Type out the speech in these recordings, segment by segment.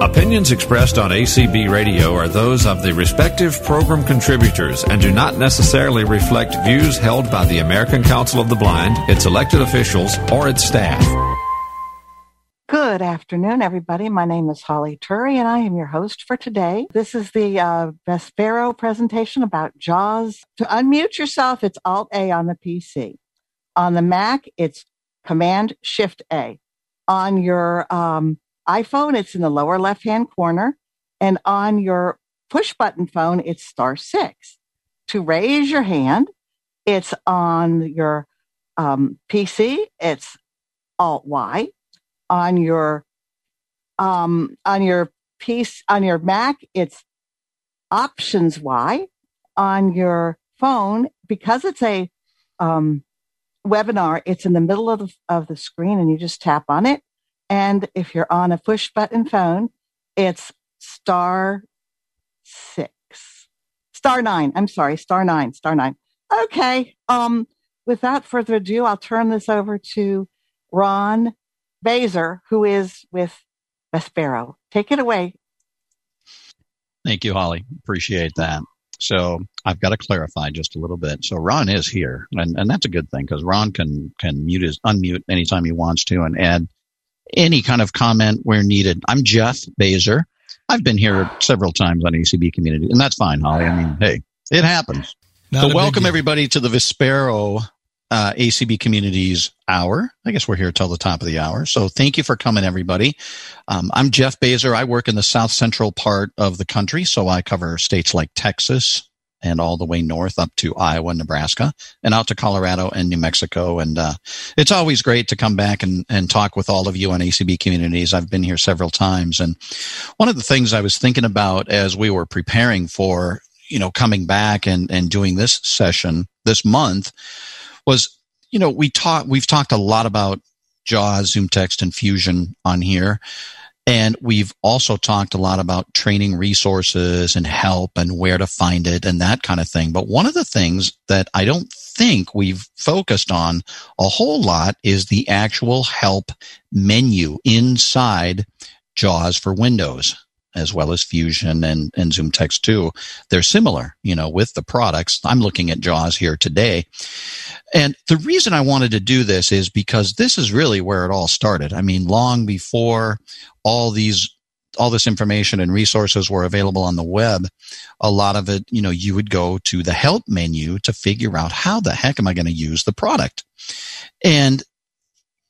Opinions expressed on ACB Radio are those of the respective program contributors and do not necessarily reflect views held by the American Council of the Blind, its elected officials, or its staff. Good afternoon, everybody. My name is Holly Turry, and I am your host for today. This is the uh, Vispero presentation about JAWS. To unmute yourself, it's Alt A on the PC. On the Mac, it's Command Shift A. On your um, iPhone, it's in the lower left hand corner. And on your push button phone, it's star six. To raise your hand, it's on your um, PC, it's Alt Y. On your um, on your piece on your Mac, it's Options Y. On your phone, because it's a um, webinar, it's in the middle of the, of the screen, and you just tap on it. And if you're on a push button phone, it's star six, star nine. I'm sorry, star nine, star nine. Okay. Um, without further ado, I'll turn this over to Ron Baser, who is with Vispero. Take it away. Thank you, Holly. Appreciate that. So I've got to clarify just a little bit. So Ron is here, and, and that's a good thing because Ron can can mute his unmute anytime he wants to and add any kind of comment where needed. I'm Jeff Baser. I've been here several times on ACB Community, and that's fine, Holly. I mean, hey, it happens. Not so welcome everybody to the Vispero uh, ACB Communities Hour. I guess we're here till the top of the hour. So thank you for coming, everybody. Um, I'm Jeff Baser. I work in the south central part of the country, so I cover states like Texas, and all the way north up to Iowa, Nebraska, and out to Colorado and New Mexico. And uh, it's always great to come back and, and talk with all of you on ACB communities. I've been here several times. And one of the things I was thinking about as we were preparing for, you know, coming back and, and doing this session this month was, you know, we talk, we've talked a lot about JAWS, Zoom Text, and Fusion on here. And we've also talked a lot about training resources and help and where to find it and that kind of thing. But one of the things that I don't think we've focused on a whole lot is the actual help menu inside JAWS for Windows as well as Fusion and, and Zoom Text 2. They're similar, you know, with the products. I'm looking at JAWS here today. And the reason I wanted to do this is because this is really where it all started. I mean, long before all these all this information and resources were available on the web, a lot of it, you know, you would go to the help menu to figure out how the heck am I going to use the product? And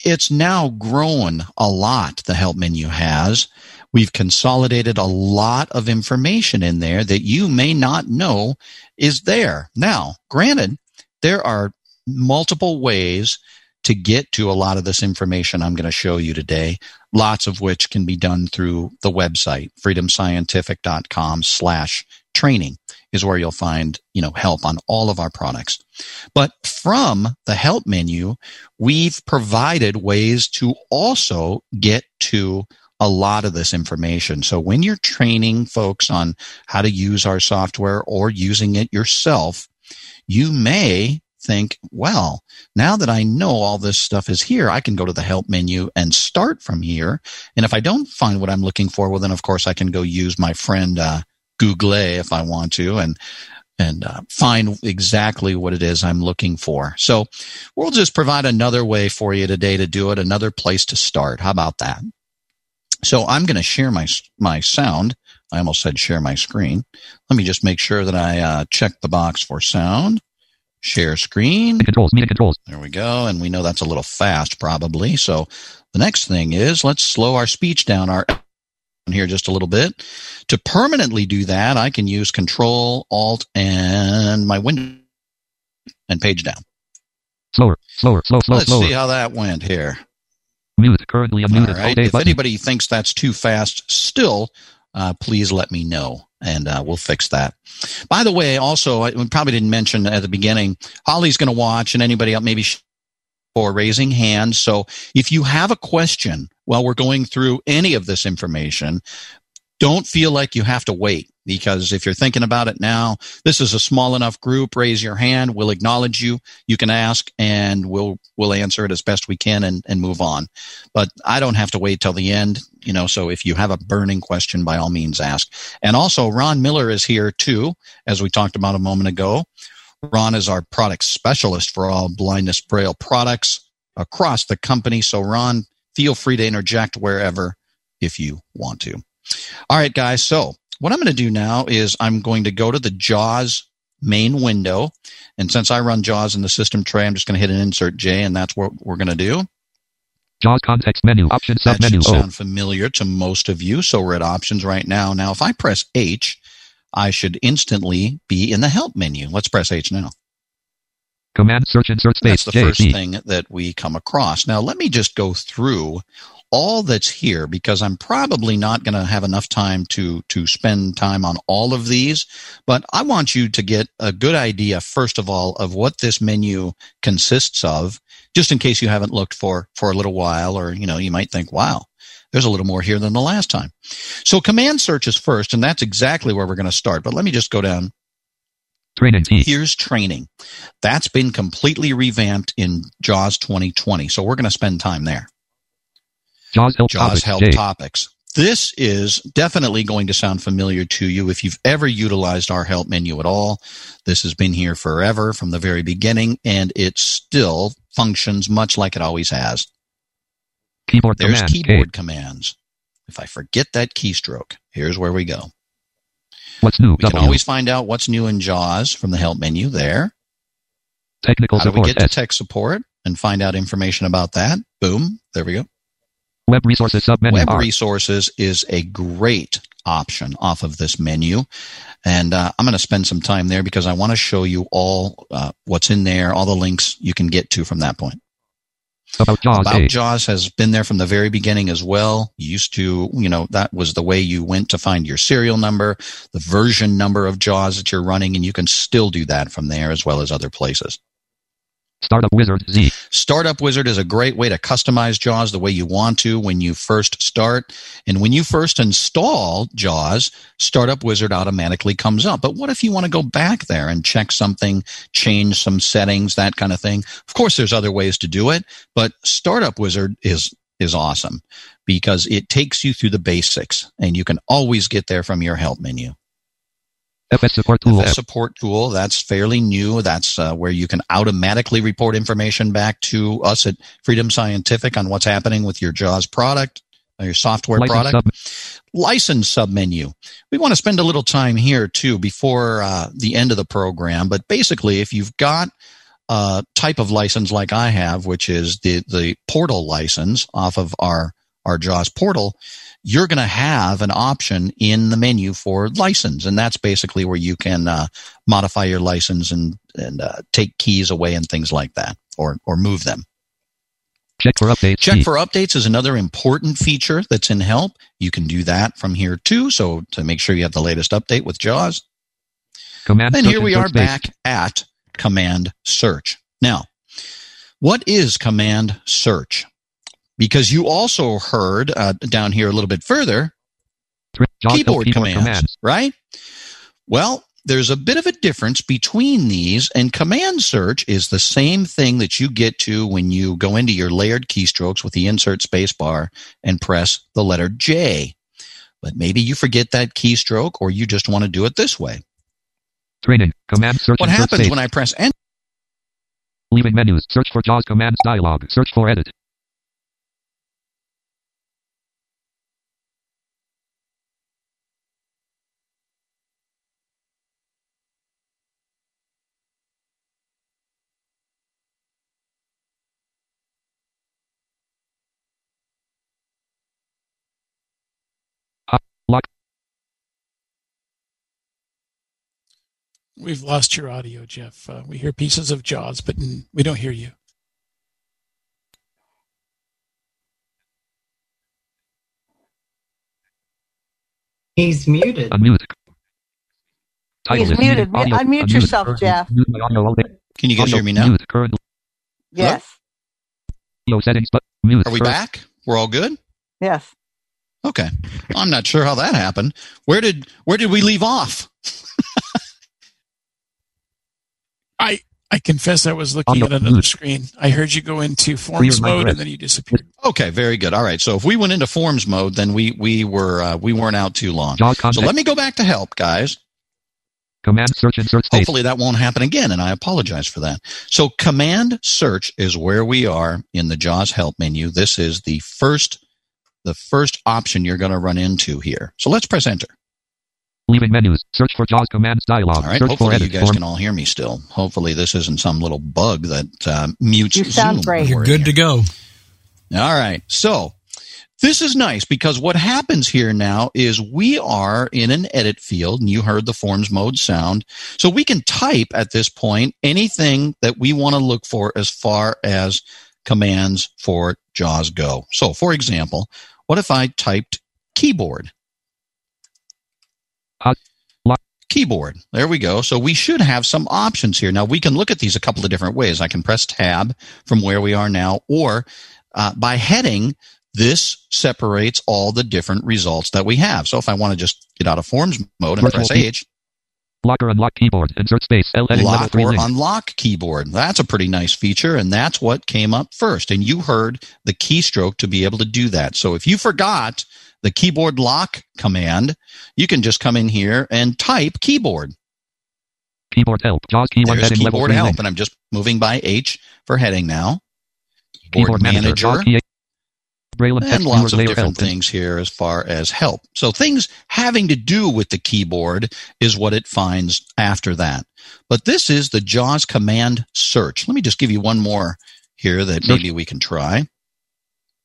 it's now grown a lot, the help menu has. We've consolidated a lot of information in there that you may not know is there. Now, granted, there are multiple ways to get to a lot of this information I'm going to show you today, lots of which can be done through the website, freedomscientific.com slash training is where you'll find, you know, help on all of our products. But from the help menu, we've provided ways to also get to a lot of this information. So when you're training folks on how to use our software or using it yourself, you may think, well, now that I know all this stuff is here, I can go to the help menu and start from here. And if I don't find what I'm looking for, well, then of course I can go use my friend, uh, Google if I want to and, and uh, find exactly what it is I'm looking for. So we'll just provide another way for you today to do it, another place to start. How about that? So I'm going to share my my sound. I almost said share my screen. Let me just make sure that I uh, check the box for sound. Share screen. Controls, media controls. There we go. And we know that's a little fast probably. So the next thing is let's slow our speech down our here just a little bit. To permanently do that, I can use Control, Alt, and my window and page down. Slower, slower, slow, slow, Let's slower. see how that went here. Mute. Currently unmuted. All right. If button. anybody thinks that's too fast still, uh, please let me know and uh, we'll fix that. By the way, also, I probably didn't mention at the beginning, Holly's going to watch and anybody else maybe for raising hands. So if you have a question while we're going through any of this information, don't feel like you have to wait because if you're thinking about it now, this is a small enough group. Raise your hand. We'll acknowledge you. You can ask and we'll, we'll answer it as best we can and, and move on. But I don't have to wait till the end, you know, so if you have a burning question, by all means ask. And also Ron Miller is here too, as we talked about a moment ago. Ron is our product specialist for all blindness braille products across the company. So Ron, feel free to interject wherever if you want to. All right, guys. So what I'm going to do now is I'm going to go to the JAWS main window. And since I run JAWS in the system tray, I'm just going to hit an insert J and that's what we're going to do. JAWS context menu. options That menu. should oh. sound familiar to most of you. So we're at options right now. Now, if I press H, I should instantly be in the help menu. Let's press H now. Command search insert space. That's the J first thing that we come across. Now, let me just go through all that's here because I'm probably not going to have enough time to to spend time on all of these, but I want you to get a good idea first of all of what this menu consists of just in case you haven't looked for for a little while or you know you might think wow there's a little more here than the last time. So command search is first and that's exactly where we're going to start. But let me just go down Training Here's training. That's been completely revamped in JAWS 2020. So we're going to spend time there. JAWS help JAWS topics. topics. This is definitely going to sound familiar to you if you've ever utilized our help menu at all. This has been here forever from the very beginning and it still functions much like it always has. Keyboard There's command. K. keyboard commands. If I forget that keystroke, here's where we go. What's new? We can always find out what's new in JAWS from the help menu there. Technical How do we support. get to tech support and find out information about that? Boom. There we go. Web resources sub menu. Web R. resources is a great option off of this menu. And uh, I'm going to spend some time there because I want to show you all uh, what's in there, all the links you can get to from that point. About JAWS. About A. JAWS has been there from the very beginning as well. You used to, you know, that was the way you went to find your serial number, the version number of JAWS that you're running, and you can still do that from there as well as other places. Startup Wizard Z. Startup Wizard is a great way to customize JAWS the way you want to when you first start. And when you first install JAWS, Startup Wizard automatically comes up. But what if you want to go back there and check something, change some settings, that kind of thing? Of course, there's other ways to do it, but Startup Wizard is is awesome because it takes you through the basics and you can always get there from your help menu. FS support tool. FS support tool, that's fairly new. That's uh, where you can automatically report information back to us at Freedom Scientific on what's happening with your JAWS product, uh, your software License product. sub. License submenu. We want to spend a little time here too before uh, the end of the program. But basically, if you've got a type of license like I have, which is the the portal license off of our our JAWS portal, you're going to have an option in the menu for license, and that's basically where you can uh, modify your license and and uh, take keys away and things like that, or or move them. Check for updates. Check for updates is another important feature that's in Help. You can do that from here too. So to make sure you have the latest update with JAWS. Command And here we are back at Command Search. Now, what is Command Search? Because you also heard uh, down here a little bit further Thr- JAWS help keyboard, keyboard commands, commands. right? Well, there's a bit of a difference between these, and command search is the same thing that you get to when you go into your layered keystrokes with the insert spacebar and press the letter J. But maybe you forget that keystroke or you just want to do it this way. Training. Command search What happens space. when I press Enter? Leaving menus. Search for JAWS commands dialog. Search for edit. We've lost your audio, Jeff. Uh, we hear pieces of jaws, but we don't hear you. He's muted. Unmute. Title He's muted. Audio, Unmute yourself, Jeff. Can you guys audio, hear me now? Mute, yes. Hello? settings, but mute, Are we back? We're all good? Yes. Okay. I'm not sure how that happened. Where did where did we leave off? I I confess I was looking at another mute. screen. I heard you go into forms my mode and then you disappeared. Okay, very good. All right. So if we went into forms mode, then we we were uh, we weren't out too long. So let me go back to help, guys. Command search insert space. Hopefully that won't happen again, and I apologize for that. So command search is where we are in the JAWS help menu. This is the first the first option you're going to run into here. So let's press enter. Leaving menus. Search for JAWS commands dialog. All right. Search for Hopefully you guys form. can all hear me still. Hopefully this isn't some little bug that uh, mutes You sound Zoom. great. You're good in to go. All right. So this is nice because what happens here now is we are in an edit field and you heard the forms mode sound. So we can type at this point anything that we want to look for as far as commands for JAWS go. So for example, what if I typed keyboard? Keyboard. There we go. So we should have some options here. Now we can look at these a couple of different ways. I can press tab from where we are now, or uh, by heading, this separates all the different results that we have. So if I want to just get out of forms mode and Virtual press H, Lock or unlock keyboard. Insert space. L level lock 3 or link. unlock keyboard. That's a pretty nice feature, and that's what came up first. And you heard the keystroke to be able to do that. So if you forgot the keyboard lock command, you can just come in here and type keyboard. Keyboard help. JAWS key There's heading keyboard help, link. and I'm just moving by H for heading now. Keyboard manager. JAWS key Braille and and lots of different help. things here as far as help. So things having to do with the keyboard is what it finds after that. But this is the JAWS command search. Let me just give you one more here that maybe we can try.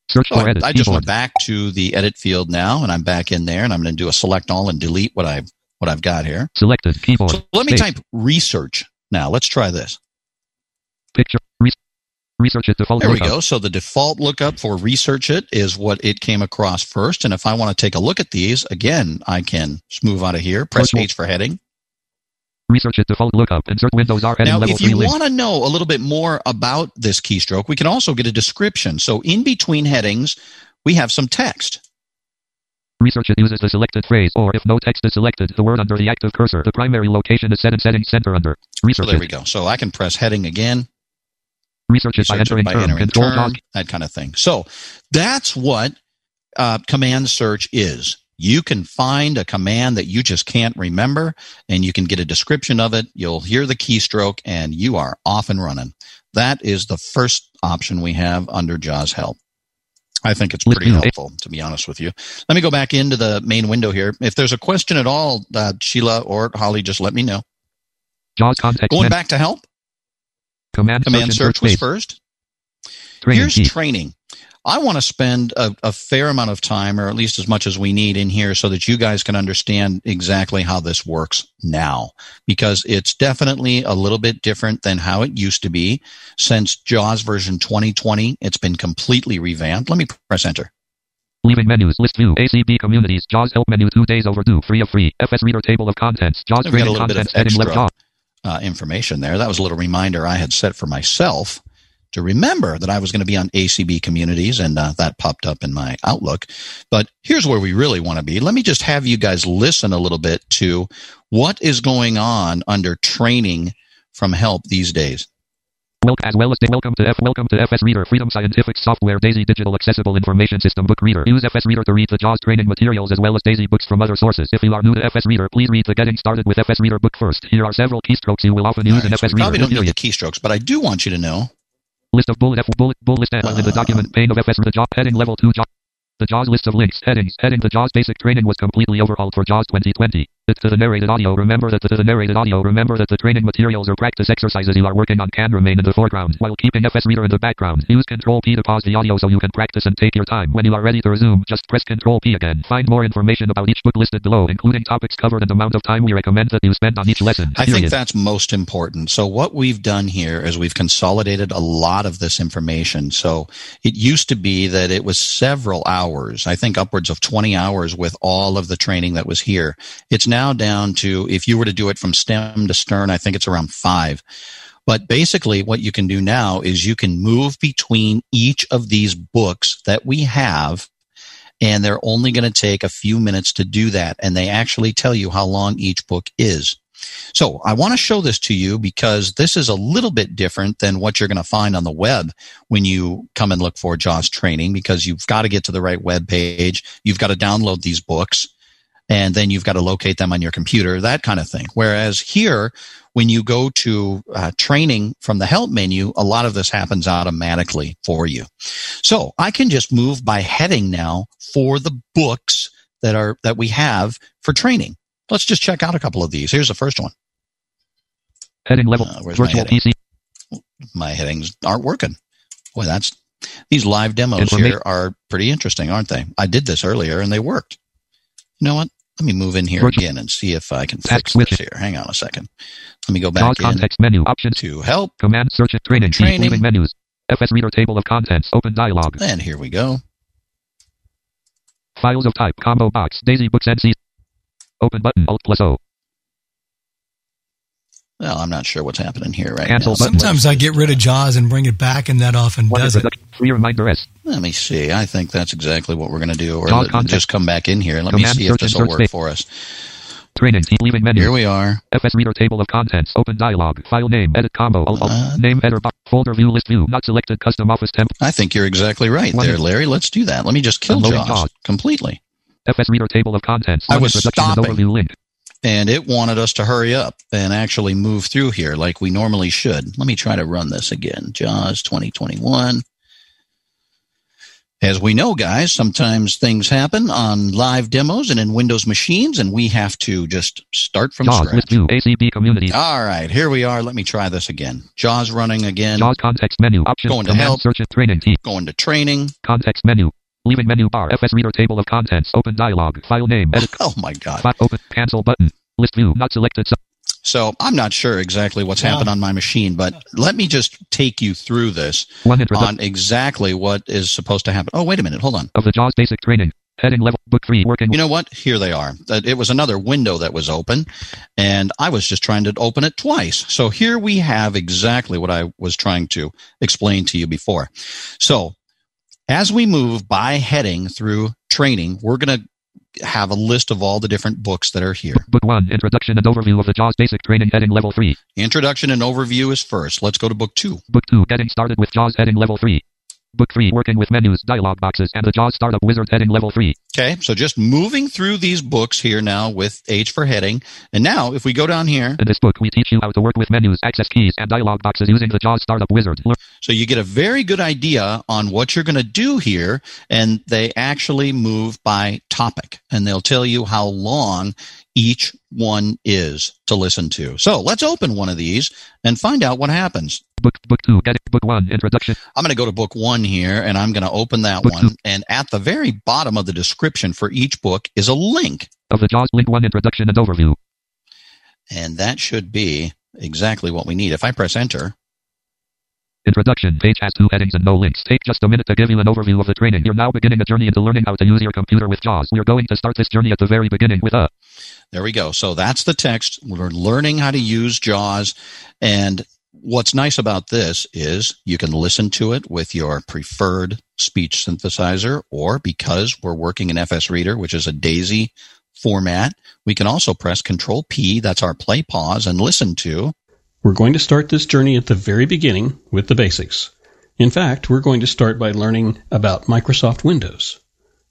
Search So for I, edit. I just keyboard. went back to the edit field now, and I'm back in there, and I'm going to do a select all and delete what I've what I've got here. Selected. Keyboard. So let me Space. type research now. Let's try this. Picture. Re- research it default There we go. So the default lookup for research it is what it came across first. And if I want to take a look at these, again, I can move out of here, press H for heading. Research it default lookup. Insert Windows R heading Now, level if you want to know a little bit more about this keystroke, we can also get a description. So in between headings, we have some text. Research it uses the selected phrase, or if no text is selected, the word under the active cursor. The primary location is set in settings center under. So Research there it. we go. So I can press heading again, Research it by entering by term. entering Control term, that kind of thing. So that's what uh, command search is. You can find a command that you just can't remember, and you can get a description of it. You'll hear the keystroke, and you are off and running. That is the first option we have under JAWS Help. I think it's pretty helpful, to be honest with you. Let me go back into the main window here. If there's a question at all, uh, Sheila or Holly, just let me know. JAWS context. Going back to help, Command, command search, search was first. Training Here's key. training. I want to spend a, a fair amount of time, or at least as much as we need in here, so that you guys can understand exactly how this works now. Because it's definitely a little bit different than how it used to be. Since JAWS version 2020, it's been completely revamped. Let me press enter. Leaving menus. List view. ACB communities. JAWS help menu. Two days overdue. Free of free. FS reader table of contents. JAWS got a bit of contents. Extra. Uh, information there. That was a little reminder I had set for myself to remember that I was going to be on ACB communities, and uh, that popped up in my Outlook. But here's where we really want to be. Let me just have you guys listen a little bit to what is going on under training from help these days. Wel- as well as welcome to F welcome to FS Reader Freedom Scientific Software Daisy Digital Accessible Information System Book Reader. Use FS Reader to read the JAWS training materials as well as Daisy books from other sources. If you are new to FS Reader, please read the Getting Started with FS Reader book first. Here are several keystrokes you will often use in right, so FS we probably Reader. don't need the keystrokes, but I do want you to know List of bullet F bullet bullet list F in the document pane of FS the JAWS heading level two JAWS. The JAWS list of links headings heading the JAWS basic training was completely overhauled for JAWS 2020. It's to the narrated audio. Remember that the, to the narrated audio. Remember that the training materials or practice exercises you are working on can remain in the foreground while keeping FS Reader in the background. Use Control P to pause the audio so you can practice and take your time. When you are ready to resume, just press Control P again. Find more information about each book listed below, including topics covered and amount of time we recommend that you spend on each lesson. I think that's most important. So what we've done here is we've consolidated a lot of this information. So it used to be that it was several hours, I think upwards of 20 hours with all of the training that was here. It's now down to, if you were to do it from stem to stern, I think it's around five. But basically what you can do now is you can move between each of these books that we have and they're only going to take a few minutes to do that. And they actually tell you how long each book is. So I want to show this to you because this is a little bit different than what you're going to find on the web when you come and look for JAWS training because you've got to get to the right web page. You've got to download these books and then you've got to locate them on your computer, that kind of thing. Whereas here, when you go to uh, training from the help menu, a lot of this happens automatically for you. So I can just move by heading now for the books that are that we have for training. Let's just check out a couple of these. Here's the first one. Heading level. Uh, where's my heading? PC. My headings aren't working. Boy, that's these live demos here are pretty interesting, aren't they? I did this earlier and they worked. You know what? Let me move in here again and see if I can fix switch. this here. Hang on a second. Let me go back in context menu. Options. to help. Command search it. Training. Keep Training. leaving menus. FS Reader table of contents. Open dialog. And here we go. Files of type. Combo box. Daisy Books NC. Open button. Alt plus O. Well, I'm not sure what's happening here right Cancel now. button. Sometimes I get rid of Jaws and bring it back, and that often One does it. Free reminder S. Let me see. I think that's exactly what we're going to do. Or let- just come back in here and let me see if this will work state. for us. Training. Leaving menu. Here we are. FS Reader table of contents. Open dialog. File name. Edit combo. Alt, alt. Uh, name header box. Folder view list view. Not selected. Custom office temp. I think you're exactly right One there, Larry. Let's do that. Let me just kill JAWS JAWS. completely. FS Reader table of contents. I was and stopping. overview link. and it wanted us to hurry up and actually move through here like we normally should. Let me try to run this again. JAWS 2021. As we know, guys, sometimes things happen on live demos and in Windows machines, and we have to just start from JAWS scratch. view. ACB community. All right, here we are. Let me try this again. JAWS running again. JAWS context menu. Options. Going to help. search. Training. T. Going to training. Context menu. Leaving menu bar. FS Reader table of contents. Open dialog. File name. Edit. Oh my God. File open. Cancel button. List view. Not selected. Su- So I'm not sure exactly what's Yeah. happened on my machine, but let me just take you through this on exactly what is supposed to happen. Oh, wait a minute. Hold on. of the JAWS basic training. Heading level. Book three. Working. You know what? Here they are. Uh, it was another window that was open, and I was just trying to open it twice. So here we have exactly what I was trying to explain to you before. So as we move by heading through training, we're going to have a list of all the different books that are here. Book one. Introduction and overview of the JAWS basic training. Heading level three. Introduction and overview is first. Let's go to book two. Book 2 Getting started with JAWS heading level 3. Book 3 Working with menus, dialog boxes, and the JAWS Startup Wizard heading level 3. Okay, so just moving through these books here now with H for heading. And now, if we go down here, In this book, we teach you how to work with menus, access keys, and dialog boxes using the JAWS Startup Wizard. So you get a very good idea on what you're going to do here, and they actually move by topic, and they'll tell you how long each one is to listen to. So let's open one of these and find out what happens. book Book 2 Getting Book 1 Introduction. I'm going to go to book one here, and I'm going to open that Book one. two. And at the very bottom of the description for each book is a link. Of the JAWS Link 1 Introduction and Overview. And that should be exactly what we need. If I press enter, Introduction. Page has two headings and no links. Take just a minute to give you an overview of the training. You're now beginning a journey into learning how to use your computer with JAWS. We're going to start this journey at the very beginning with a there we go. So that's the text. We're learning how to use JAWS. And what's nice about this is you can listen to it with your preferred speech synthesizer, or because we're working in FS Reader, which is a DAISY format, we can also press Control P, that's our play pause, and listen to We're going to start this journey at the very beginning with the basics. In fact, we're going to start by learning about Microsoft Windows.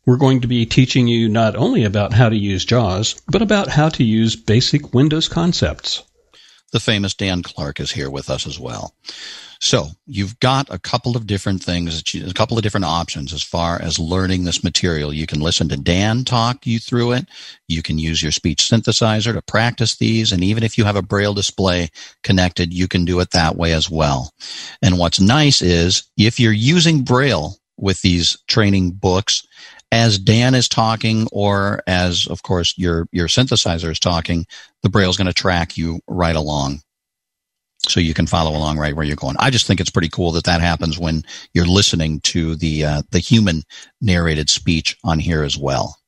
We're going to be teaching you not only about how to use JAWS, but about how to use basic Windows concepts. the famous Dan Clark is here with us as well. So you've got a couple of different things, a couple of different options as far as learning this material. You can listen to Dan talk you through it. You can use your speech synthesizer to practice these. And even if you have a braille display connected, you can do it that way as well. And what's nice is if you're using braille with these training books, as Dan is talking or as, of course, your, your synthesizer is talking, the braille is going to track you right along so you can follow along right where you're going. I just think it's pretty cool that that happens when you're listening to the uh, the human narrated speech on here as well.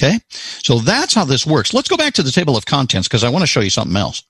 Okay, so that's how this works. Let's go back to the table of contents because I want to show you something else.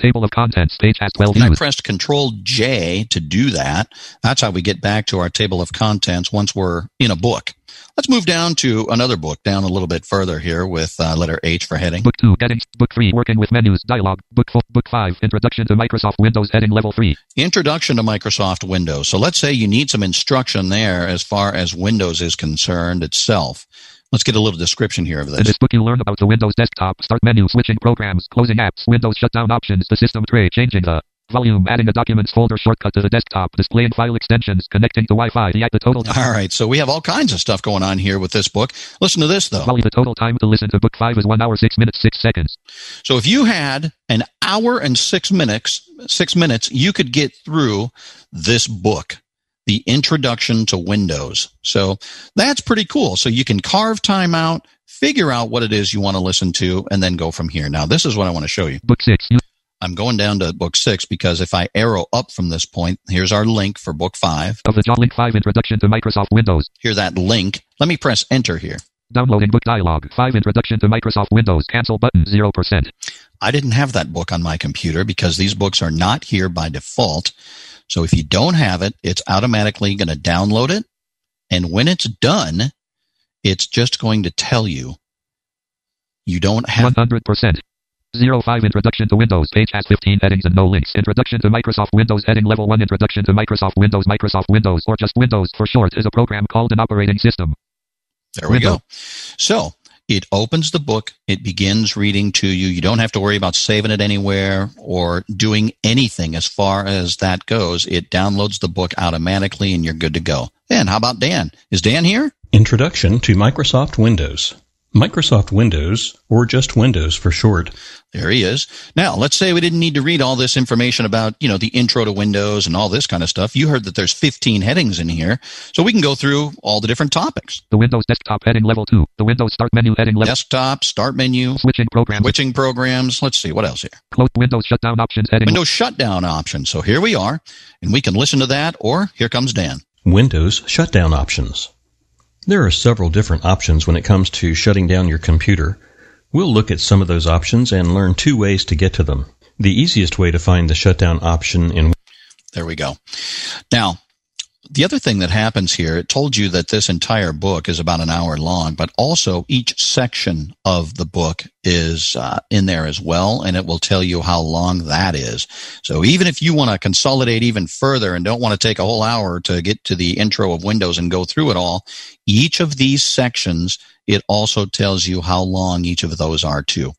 Table of contents. Page has 12 And I pressed Control J to do that. That's how we get back to our table of contents once we're in a book. Let's move down to another book, down a little bit further here with uh, letter H for heading. Book 2. Headings. Book 3. Working with menus. Dialog. Book 4. Book 5. Introduction to Microsoft Windows. Heading level 3. Introduction to Microsoft Windows. So let's say you need some instruction there as far as Windows is concerned itself. Let's get a little description here of In this. this book you learn about the Windows desktop, start menu, switching programs, closing apps, Windows shutdown options, the system tray, changing the volume, adding a documents folder shortcut to the desktop, displaying file extensions, connecting to Wi-Fi, the, the total time. All right, so we have all kinds of stuff going on here with this book. Listen to this though. Volume, the total time to listen to book 5 is 1 hour 6 minutes 6 seconds. So if you had an hour and six minutes, six minutes, you could get through this book, The Introduction to Windows. So that's pretty cool. So you can carve time out, figure out what it is you want to listen to, and then go from here. Now, this is what I want to show you. Book 6. I'm going down to book six because if I arrow up from this point, here's our link for book five. of the Job Link 5 Introduction to Microsoft Windows. Here's that link. Let me press enter here. Downloading book dialog. 5 Introduction to Microsoft Windows. Cancel button 0%. I didn't have that book on my computer because these books are not here by default. So if you don't have it, it's automatically going to download it. And when it's done, it's just going to tell you you don't have 100%. 05 Introduction to Windows. Page has 15 headings and no links. Introduction to Microsoft Windows. Heading Level 1 Introduction to Microsoft Windows. Microsoft Windows, or just Windows for short, is a program called an operating system. There we Window. go. So it opens the book. It begins reading to you. You don't have to worry about saving it anywhere or doing anything as far as that goes. It downloads the book automatically and you're good to go. And how about Dan? Is Dan here? Introduction to Microsoft Windows. Microsoft Windows, or just Windows for short, There he is. Now, let's say we didn't need to read all this information about, you know, the intro to Windows and all this kind of stuff. You heard that there's 15 headings in here. So we can go through all the different topics. The Windows Desktop Heading Level 2. The Windows Start Menu Heading Level Desktop, start menu, Switching Programs. switching programs. Let's see what else here. Close Windows Shutdown Options Heading Windows shutdown option. So here we are, and we can listen to that, or here comes Dan. Windows shutdown options. There are several different options when it comes to shutting down your computer. We'll look at some of those options and learn two ways to get to them. The easiest way to find the shutdown option in There we go. Now, the other thing that happens here, it told you that this entire book is about an hour long, but also each section of the book is uh, in there as well, and it will tell you how long that is. So even if you want to consolidate even further and don't want to take a whole hour to get to the intro of Windows and go through it all, each of these sections, it also tells you how long each of those are too.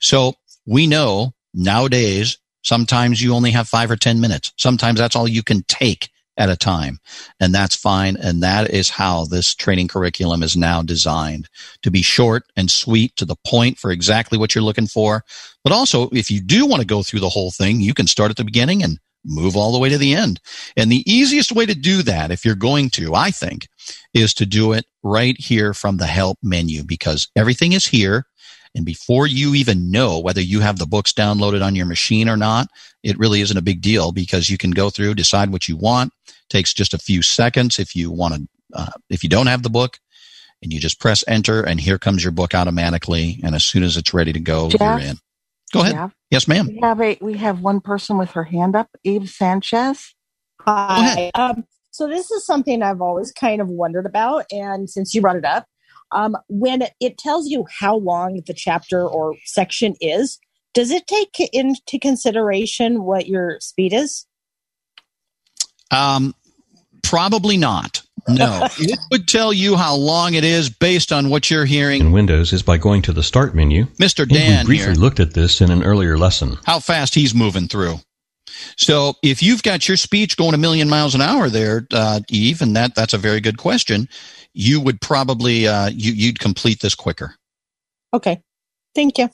So we know nowadays, sometimes you only have five or 10 minutes. Sometimes that's all you can take at a time. And that's fine. And that is how this training curriculum is now designed to be short and sweet to the point for exactly what you're looking for. But also, if you do want to go through the whole thing, you can start at the beginning and move all the way to the end. And the easiest way to do that, if you're going to, I think, is to do it right here from the help menu because everything is here. And before you even know whether you have the books downloaded on your machine or not, it really isn't a big deal because you can go through, decide what you want. Takes just a few seconds if you want to, uh, if you don't have the book, and you just press enter, and here comes your book automatically. And as soon as it's ready to go, Jeff? you're in. Go ahead. Yeah. Yes, ma'am. We have a we have one person with her hand up, Eve Sanchez. Hi. Um, so this is something I've always kind of wondered about, and since you brought it up, um, when it tells you how long the chapter or section is, does it take into consideration what your speed is? Um, probably not. No, it would tell you how long it is based on what you're hearing. in Windows is by going to the Start menu. Mr. And we briefly here, looked at this in an earlier lesson. how fast he's moving through. So if you've got your speech going a million miles an hour there, uh, Eve, and that that's a very good question, you would probably uh, you, you'd complete this quicker. Okay. Thank you.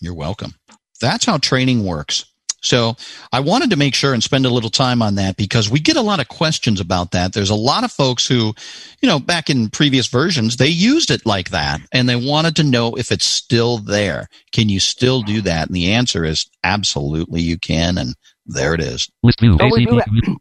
You're welcome. That's how training works. So I wanted to make sure and spend a little time on that because we get a lot of questions about that. There's a lot of folks who, you know, back in previous versions, they used it like that and they wanted to know if it's still there. Can you still do that? And the answer is absolutely you can. And there it is. List. We, ACP.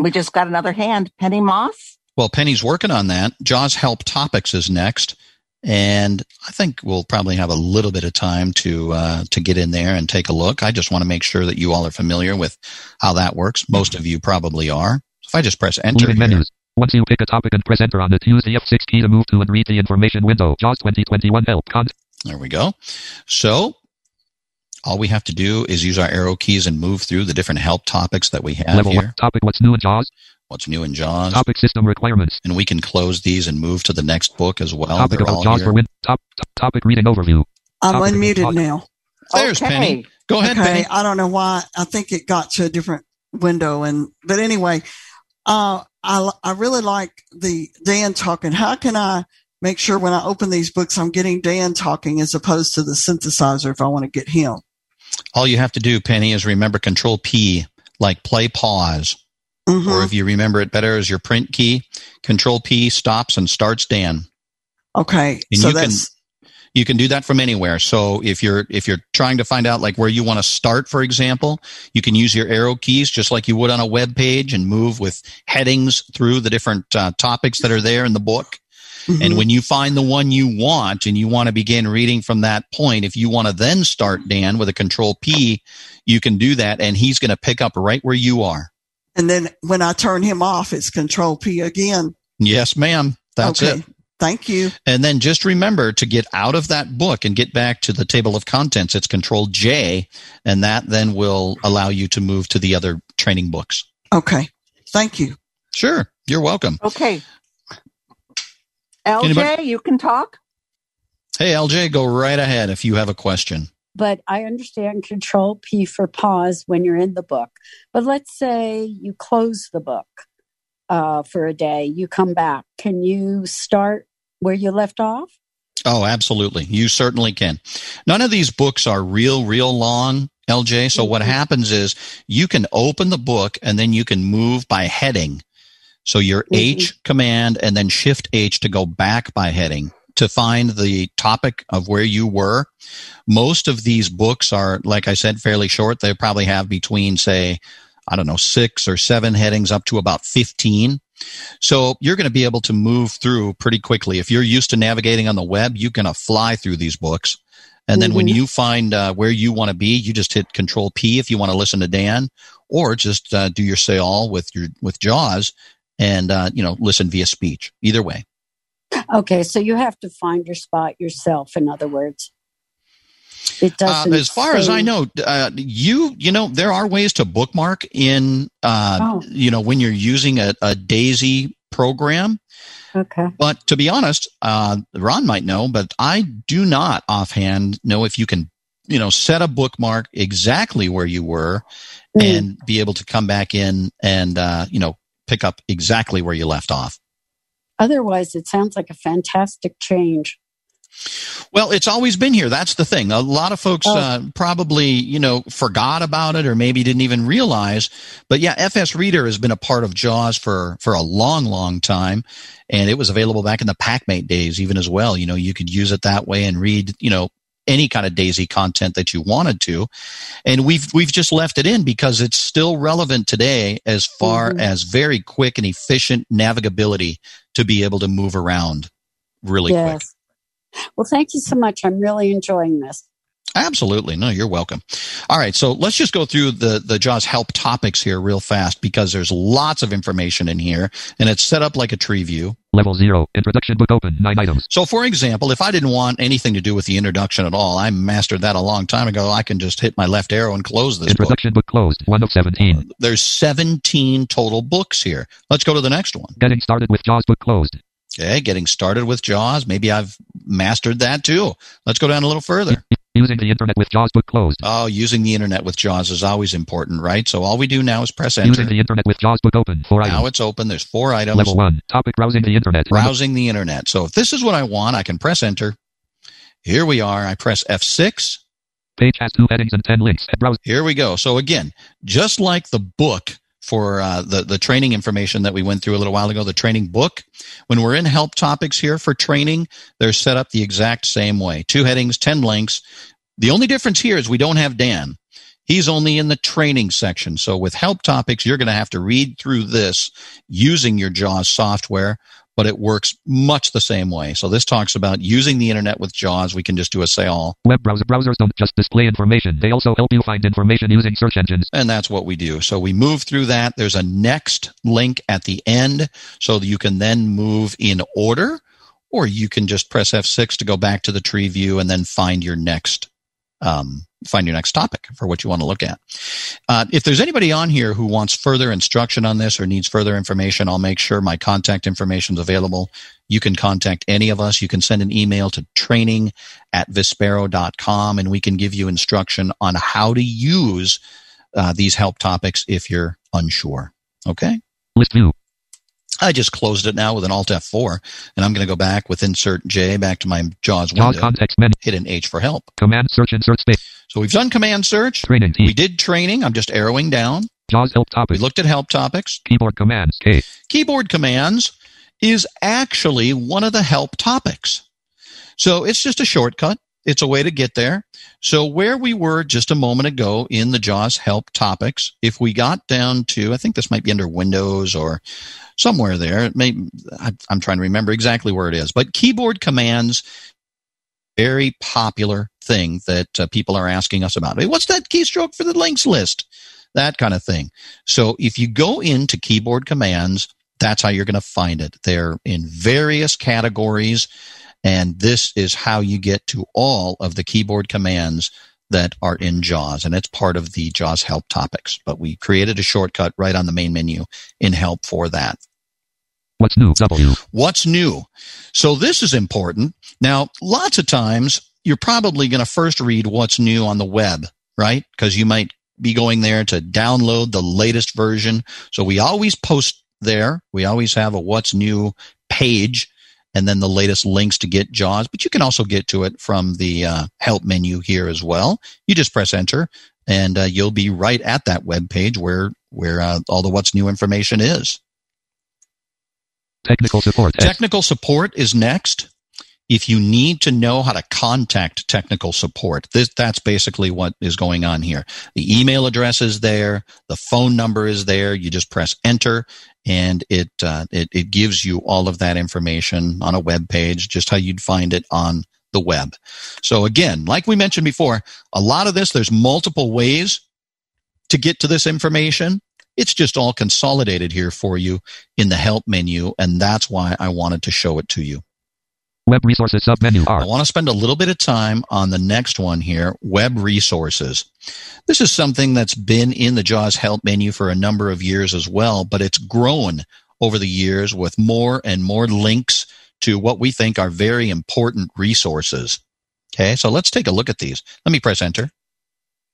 we just got another hand. Penny Moss. Well, Penny's working on that. Jaws Help Topics is next. And I think we'll probably have a little bit of time to uh, to get in there and take a look. I just want to make sure that you all are familiar with how that works. Most of you probably are. If I just press enter, menus. Once you pick a topic and press enter on the F6 key to move to and read the information window. JAWS 2021 help. Con- there we go. So all we have to do is use our arrow keys and move through the different help topics that we have level here. 1. Topic What's new in JAWS? What's new in JAWS? Topic system requirements. And we can close these and move to the next book as well. topic They're about all JAWS here. for win. Top, top topic reading overview. I'm Topic unmuted now. There's okay. Penny. Go ahead, okay, Penny. I don't know why. I think it got to a different window, and but anyway, uh, I I really like the Dan talking. How can I make sure when I open these books, I'm getting Dan talking as opposed to the synthesizer if I want to get him? All you have to do, Penny, is remember Control P, like play pause. Mhm. Or if you remember it better as your print key, Control P stops and starts Dan. Okay, And so you can- that's You can do that from anywhere. So if you're if you're trying to find out like where you want to start, for example, you can use your arrow keys just like you would on a web page and move with headings through the different uh, topics that are there in the book. mhm. And when you find the one you want and you want to begin reading from that point, if you want to then start Dan with a control P, you can do that and he's going to pick up right where you are. And then when I turn him off, it's Control P again. Yes, ma'am. That's okay. it. Thank you. And then just remember to get out of that book and get back to the table of contents. It's control J and that then will allow you to move to the other training books. Okay, thank you. Sure. You're welcome. Okay. LJ, Anybody? you can talk. Hey, LJ, go right ahead if you have a question. But I understand control P for pause when you're in the book. But let's say you close the book uh, for a day, you come back. Can you start where you left off? Oh, absolutely. You certainly can. None of these books are real, real long, LJ. So what Mhm. happens is you can open the book and then you can move by heading. So your Mhm. H command and then shift H to go back by heading to find the topic of where you were. Most of these books are, like I said, fairly short. They probably have between, say, I don't know, six or seven headings up to about 15. So you're going to be able to move through pretty quickly. If you're used to navigating on the web, you're going to fly through these books. And then when Mhm. you find uh, where you want to be, you just hit Control P if you want to listen to Dan, or just uh, do your say all with your with Jaws, and uh, you know listen via speech. Either way. Okay, so you have to find your spot yourself, in other words. It Uh, doesn't. as far as I know, uh, you you know there are ways to bookmark in uh, Oh. you know when you're using a, a Daisy program. Okay. But to be honest, uh, Ron might know, but I do not offhand know if you can, you know, set a bookmark exactly where you were Mm. and be able to come back in and, uh, you know, pick up exactly where you left off. Otherwise, it sounds like a fantastic change. Well, it's always been here. That's the thing. A lot of folks Oh. uh, probably, you know, forgot about it or maybe didn't even realize. But yeah, FS Reader has been a part of JAWS for for a long, long time, and it was available back in the PackMate days, even as well. You know, you could use it that way and read, you know, any kind of Daisy content that you wanted to, and we've we've just left it in because it's still relevant today as far Mhm. as very quick and efficient navigability to be able to move around really quick. yes. Well, thank you so much. I'm really enjoying this. Absolutely. No, you're welcome. All right. So let's just go through the, the JAWS help topics here real fast because there's lots of information in here and it's set up like a tree view. Level 0. Introduction book open. 9 items. So for example, if I didn't want anything to do with the introduction at all, I mastered that a long time ago. I can just hit my left arrow and close this book. Introduction book closed. 1 of 17. There's 17 total books here. Let's go to the next one. Getting started with JAWS book closed. Okay. Getting started with JAWS. Maybe I've mastered that too. Let's go down a little further. Using the internet with JAWS book closed. Oh, using the internet with JAWS is always important, right? So all we do now is press enter. Using the internet with JAWS book open. Four now items. it's open. There's four items. Level one. Topic browsing the internet. Browsing the internet. So if this is what I want, I can press enter. Here we are. I press F6. Page has two headings and ten links. Browse. Here we go. So again, just like the book for uh, the the training information that we went through a little while ago, the training book. When we're in help topics here for training, they're set up the exact same way. Two headings, ten links. The only difference here is we don't have Dan. He's only in the training section. So with help topics, you're going to have to read through this using your JAWS software, but it works much the same way. So this talks about using the internet with JAWS. We can just do a say all. Web browser browsers don't just display information. They also help you find information using search engines. And that's what we do. So we move through that. There's a next link at the end so that you can then move in order, or you can just press F6 to go back to the tree view and then find your next um, find your next topic for what you want to look at. Uh, if there's anybody on here who wants further instruction on this or needs further information, I'll make sure my contact information is available. You can contact any of us. You can send an email to training at vispero.com and we can give you instruction on how to use uh, these help topics if you're unsure. Okay? List view. I just closed it now with an Alt F4, and I'm going to go back with Insert J back to my JAWS window. Context menu. Hit an H for help. Command search insert space. So we've done Command Search. Training. We did training. I'm just arrowing down. JAWS help topics. We looked at help topics. Keyboard commands. K. Keyboard commands is actually one of the help topics. So it's just a shortcut. It's a way to get there. So where we were just a moment ago in the JAWS help topics, if we got down to, I think this might be under Windows or somewhere there. It may, I'm trying to remember exactly where it is, but keyboard commands, very popular thing that uh, people are asking us about. Hey, what's that keystroke for the links list? That kind of thing. So if you go into keyboard commands, that's how you're going to find it. They're in various categories, and this is how you get to all of the keyboard commands that are in JAWS, and it's part of the JAWS help topics. But we created a shortcut right on the main menu in help for that. What's new? W. What's new? So this is important. Now, lots of times you're probably going to first read what's new on the web, right? Because you might be going there to download the latest version. So we always post there. We always have a what's new page and then the latest links to get JAWS, but you can also get to it from the uh, help menu here as well. You just press enter and uh, you'll be right at that web page where, where uh, all the what's new information is. Technical support. Technical support is next. If you need to know how to contact technical support, this, that's basically what is going on here. The email address is there. The phone number is there. You just press enter and it, uh, it, it gives you all of that information on a web page, just how you'd find it on the web. So again, like we mentioned before, a lot of this, there's multiple ways to get to this information. It's just all consolidated here for you in the help menu, and that's why I wanted to show it to you. Web resources submenu I R. want to spend a little bit of time on the next one here, web resources. This is something that's been in the JAWS help menu for a number of years as well, but it's grown over the years with more and more links to what we think are very important resources. Okay, so let's take a look at these. Let me press enter.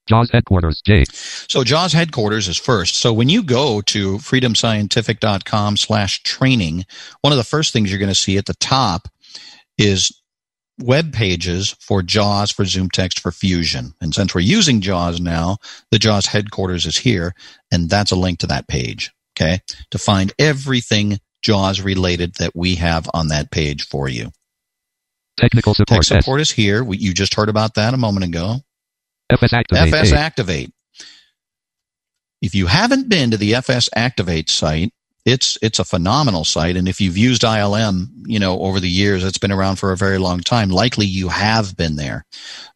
JAWS headquarters. J. So JAWS headquarters is first. So when you go to freedomscientific.com slash training, one of the first things you're going to see at the top is web pages for JAWS for Zoom Text for Fusion. And since we're using JAWS now, the JAWS headquarters is here, and that's a link to that page. Okay. To find everything JAWS related that we have on that page for you. Technical support. Tech S. support is here. We, you just heard about that a moment ago. FS activate. FS Activate. If you haven't been to the FS Activate site, it's it's a phenomenal site, and if you've used ILM, you know over the years, it's been around for a very long time. Likely you have been there,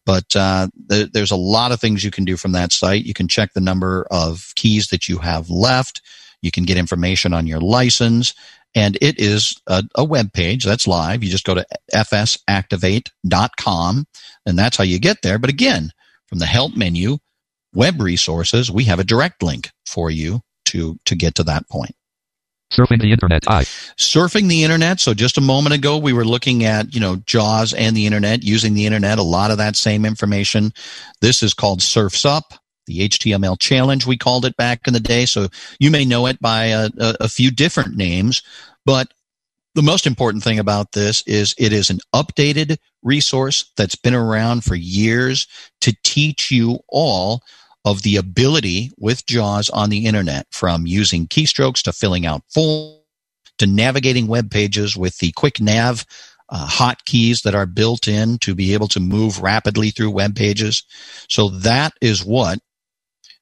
but uh, th- there's a lot of things you can do from that site. You can check the number of keys that you have left. You can get information on your license, and it is a, a web page that's live. You just go to fsactivate.com, and that's how you get there. But again, from the help menu, web resources, we have a direct link for you to, to get to that point. Surfing the internet. I. Surfing the internet. So just a moment ago, we were looking at, you know, JAWS and the internet, using the internet, a lot of that same information. This is called Surfs Up, the HTML challenge, we called it back in the day. So you may know it by a, a, a few different names, but the most important thing about this is it is an updated resource that's been around for years to teach you all of the ability with JAWS on the internet from using keystrokes to filling out forms to navigating web pages with the quick nav uh, hotkeys that are built in to be able to move rapidly through web pages. So that is what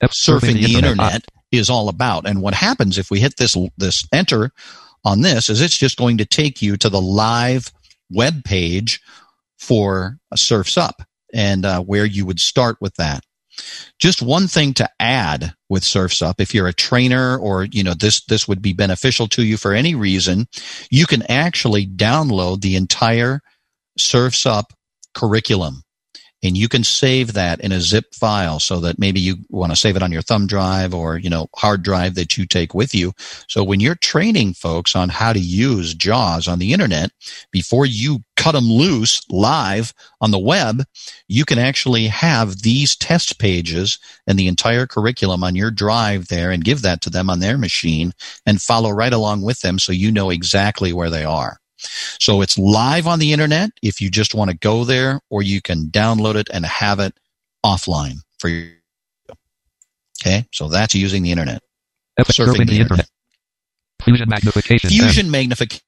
surfing, the, internet, internet is all about. And what happens if we hit this this enter on this is it's just going to take you to the live web page for Surfs Up and uh, where you would start with that. Just one thing to add with Surfs Up, if you're a trainer or, you know, this, this would be beneficial to you for any reason, you can actually download the entire Surfs Up curriculum and you can save that in a zip file so that maybe you want to save it on your thumb drive or you know hard drive that you take with you. So when you're training folks on how to use jaws on the internet before you cut them loose live on the web you can actually have these test pages and the entire curriculum on your drive there and give that to them on their machine and follow right along with them so you know exactly where they are so it's live on the internet if you just want to go there, or you can download it and have it offline for you. Okay, so that's using the internet. Surfing the, the internet. internet. Fusion magnification. Fusion magnification.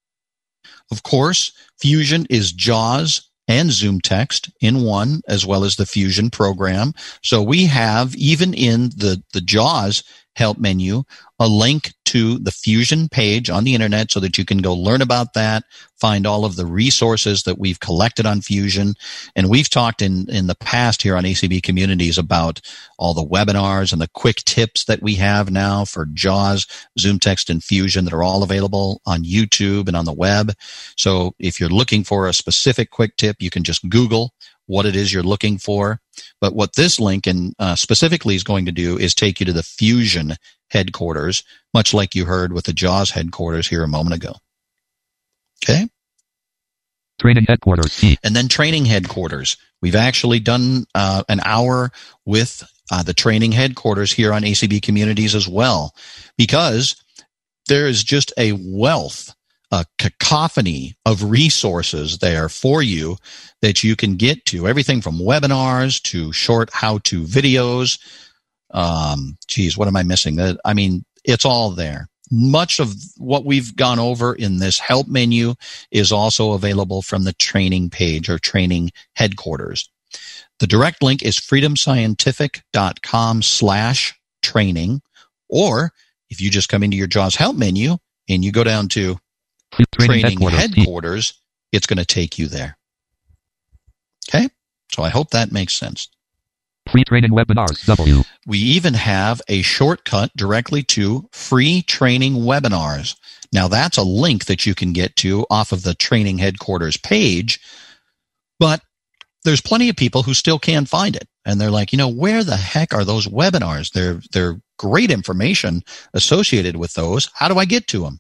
Of course, Fusion is JAWS and Zoom text in one, as well as the Fusion program. So we have, even in the, the JAWS help menu, a link to the Fusion page on the internet so that you can go learn about that, find all of the resources that we've collected on Fusion. And we've talked in, in the past here on ACB communities about all the webinars and the quick tips that we have now for JAWS, ZoomText, and Fusion that are all available on YouTube and on the web. So if you're looking for a specific quick tip, you can just Google what it is you're looking for. But what this link and uh, specifically is going to do is take you to the Fusion headquarters, much like you heard with the JAWS headquarters here a moment ago. Okay. Training headquarters. And then training headquarters. We've actually done uh, an hour with uh, the training headquarters here on ACB communities as well, because there is just a wealth a cacophony of resources there for you that you can get to. Everything from webinars to short how-to videos. Um, geez, what am I missing? Uh, I mean, it's all there. Much of what we've gone over in this help menu is also available from the training page or training headquarters. The direct link is freedomscientific.com slash training. Or if you just come into your JAWS help menu and you go down to training, headquarters, headquarters it's going to take you there. Okay? So I hope that makes sense. Free training webinars, W. We even have a shortcut directly to free training webinars. Now that's a link that you can get to off of the training headquarters page, but there's plenty of people who still can't find it. And they're like, you know, where the heck are those webinars? They're, they're great information associated with those. How do I get to them?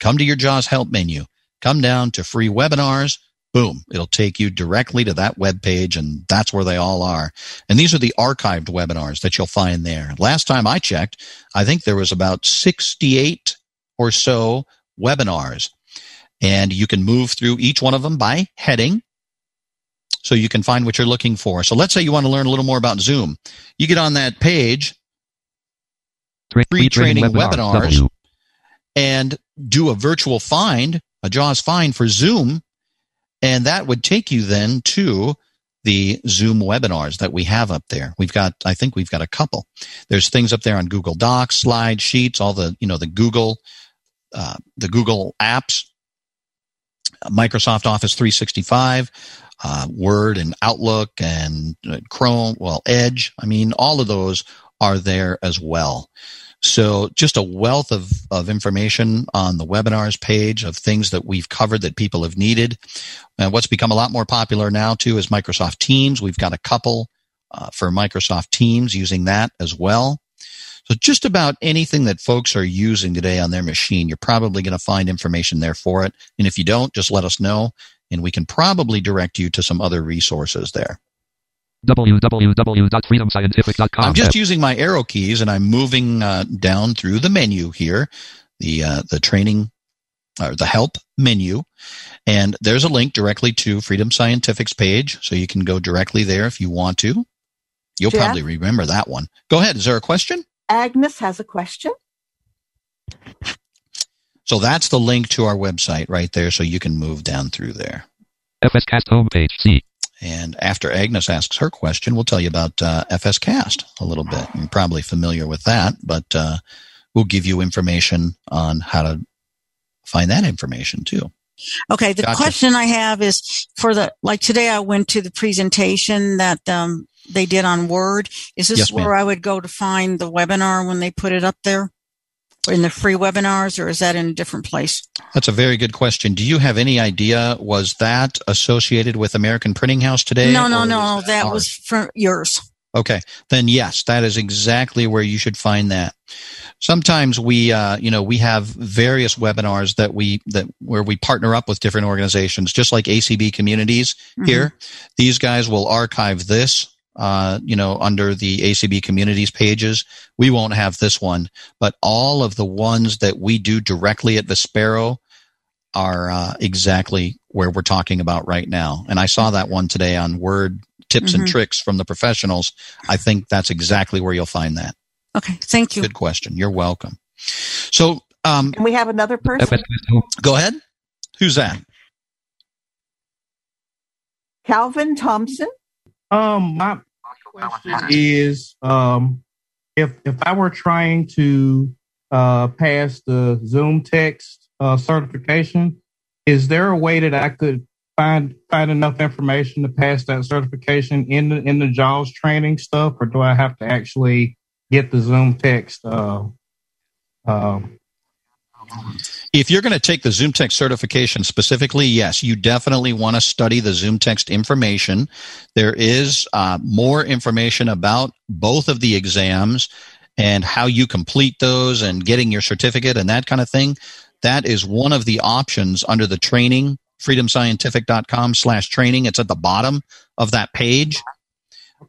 Come to your JAWS help menu. Come down to free webinars. Boom. It'll take you directly to that web page and that's where they all are. And these are the archived webinars that you'll find there. Last time I checked, I think there was about 68 or so webinars and you can move through each one of them by heading so you can find what you're looking for. So let's say you want to learn a little more about Zoom. You get on that page, free training webinars, webinars and do a virtual find, a JAWS find for Zoom, and that would take you then to the Zoom webinars that we have up there. We've got, I think we've got a couple. There's things up there on Google Docs, slide sheets, all the, you know, the Google, uh, the Google apps, Microsoft Office 365, uh, Word and Outlook and uh, Chrome, well, Edge. I mean, all of those are there as well. So just a wealth of, of information on the webinars page of things that we've covered that people have needed. And what's become a lot more popular now too is Microsoft Teams. We've got a couple uh, for Microsoft Teams using that as well. So just about anything that folks are using today on their machine, you're probably going to find information there for it. And if you don't, just let us know and we can probably direct you to some other resources there. www.freedomscientific.com. I'm just using my arrow keys and I'm moving uh, down through the menu here, the uh, the training or the help menu, and there's a link directly to Freedom Scientific's page, so you can go directly there if you want to. You'll Jeff? probably remember that one. Go ahead. Is there a question? Agnes has a question. So that's the link to our website right there, so you can move down through there. FSCast homepage. C. And after Agnes asks her question, we'll tell you about uh, FSCast a little bit. You're probably familiar with that, but uh, we'll give you information on how to find that information too. Okay, the Gotcha. question I have is for the like today I went to the presentation that um, they did on Word. Is this Yes, ma'am. where I would go to find the webinar when they put it up there? In the free webinars, or is that in a different place? That's a very good question. Do you have any idea? Was that associated with American Printing House today? no, no, no. was That ours? was from yours. Okay, then yes, that is exactly where you should find that. Sometimes we, uh, you know, we have various webinars that we that where we partner up with different organizations, just like ACB Communities here. These guys will archive this, uh, you know, under the ACB Communities pages. We won't have this one, but all of the ones that we do directly at Vispero are uh, exactly where we're talking about right now. And I saw that one today on Word tips and Mhm. tricks from the professionals. I think that's exactly where you'll find that. Okay, thank you. Good question. You're welcome. So, um, And we have another person. Go ahead. Who's that? Calvin Thompson. Um, my question is, um, if if I were trying to uh, pass the Zoom text uh, certification, is there a way that I could find find enough information to pass that certification in the in the JAWS training stuff, or do I have to actually get the Zoom text? Uh, uh, If you're going to take the ZoomText certification specifically, yes, you definitely want to study the ZoomText information. There is uh, more information about both of the exams and how you complete those and getting your certificate and that kind of thing. That is one of the options under the training, freedomscientific.com slash training. It's at the bottom of that page.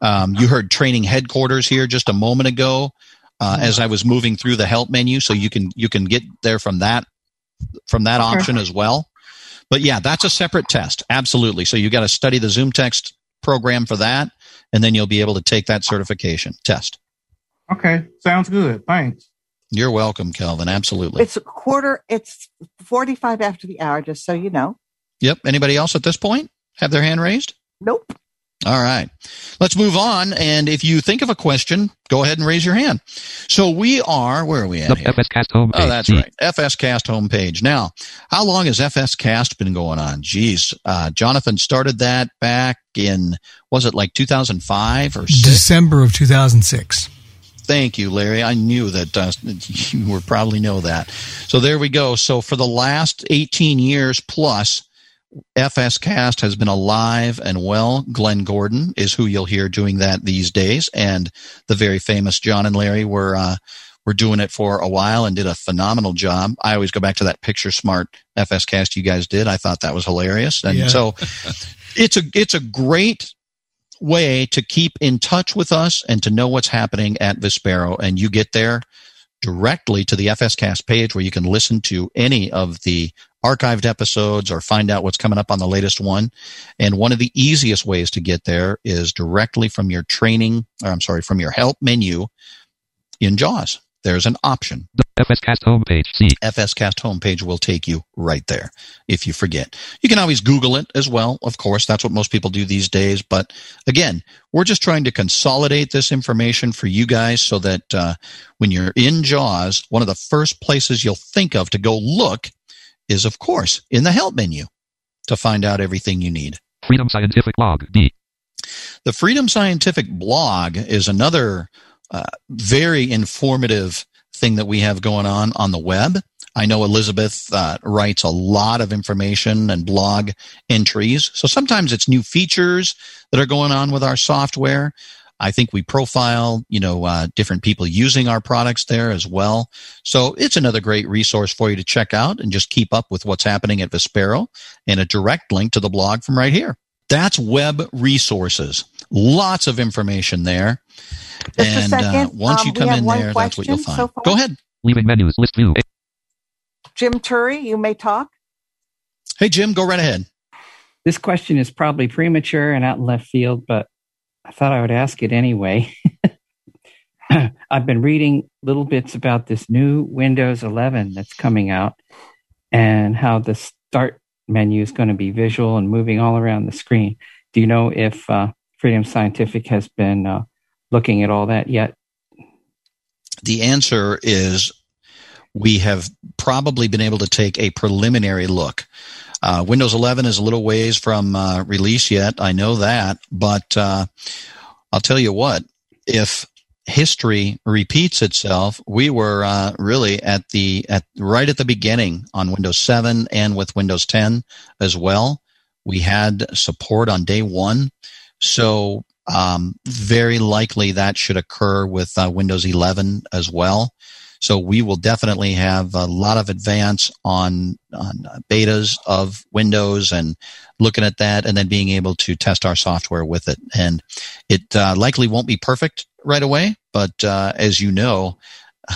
Um, you heard training headquarters here just a moment ago uh, as I was moving through the help menu, so you can you can get there from that from that Okay. option as well. But yeah, that's a separate test, absolutely. So you got to study the Zoom text program for that, and then you'll be able to take that certification test. okay, sounds good. Thanks. You're welcome, Kelvin. Absolutely. It's a quarter. It's forty-five after the hour. Just so you know. Yep. Anybody else at this point have their hand raised? Nope. All right. Let's move on. And if you think of a question, go ahead and raise your hand. So we are, where are we at? The here? FSCast homepage. Oh, that's C. right. FSCast homepage. Now, how long has FSCast been going on? Geez, uh, Jonathan started that back in, was it like 2005 or 6? December of 2006. Thank you, Larry. I knew that uh, you would probably know that. So there we go. So for the last 18 years plus, FSCast has been alive and well. Glen Gordon is who you'll hear doing that these days, and the very famous John and Larry were uh, were doing it for a while and did a phenomenal job. I always go back to that picture smart FSCast you guys did. I thought that was hilarious, and Yeah. so it's a it's a great way to keep in touch with us and to know what's happening at Vispero. And you get there directly to the FSCast page where you can listen to any of the archived episodes or find out what's coming up on the latest one. And one of the easiest ways to get there is directly from your training, or I'm sorry, from your help menu in JAWS. There's an option. The FSCast homepage. C. FSCast homepage will take you right there if you forget. You can always Google it as well. Of course, that's what most people do these days. But again, we're just trying to consolidate this information for you guys so that uh, when you're in JAWS, one of the first places you'll think of to go look is, of course, in the help menu to find out everything you need. Freedom Scientific Blog. D. The Freedom Scientific blog is another uh, very informative thing that we have going on on the web. I know Elizabeth uh, writes a lot of information and blog entries. So sometimes it's new features that are going on with our software. I think we profile, you know, uh, different people using our products there as well. So it's another great resource for you to check out and just keep up with what's happening at Vispero and a direct link to the blog from right here. That's web resources. Lots of information there. Just and a second. Uh, once Um, you we come have in one there, that's what you'll question find. so. Go ahead. Leaving menus. List view. Jim Turry, you may talk. Hey, Jim, go right ahead. This question is probably premature and out in left field, but I thought I would ask it anyway. I've been reading little bits about this new Windows 11 that's coming out and how the start menu is going to be visual and moving all around the screen. Do you know if uh, Freedom Scientific has been uh, looking at all that yet? The answer is we have probably been able to take a preliminary look. Uh, Windows 11 is a little ways from uh, release yet. I know that, but uh, I'll tell you what: if history repeats itself, we were uh, really at the at right at the beginning on Windows 7 and with Windows 10 as well. We had support on day one, so um, very likely that should occur with uh, Windows 11 as well. So we will definitely have a lot of advance on, on uh, betas of Windows and looking at that and then being able to test our software with it. And it uh, likely won't be perfect right away, but uh, as you know,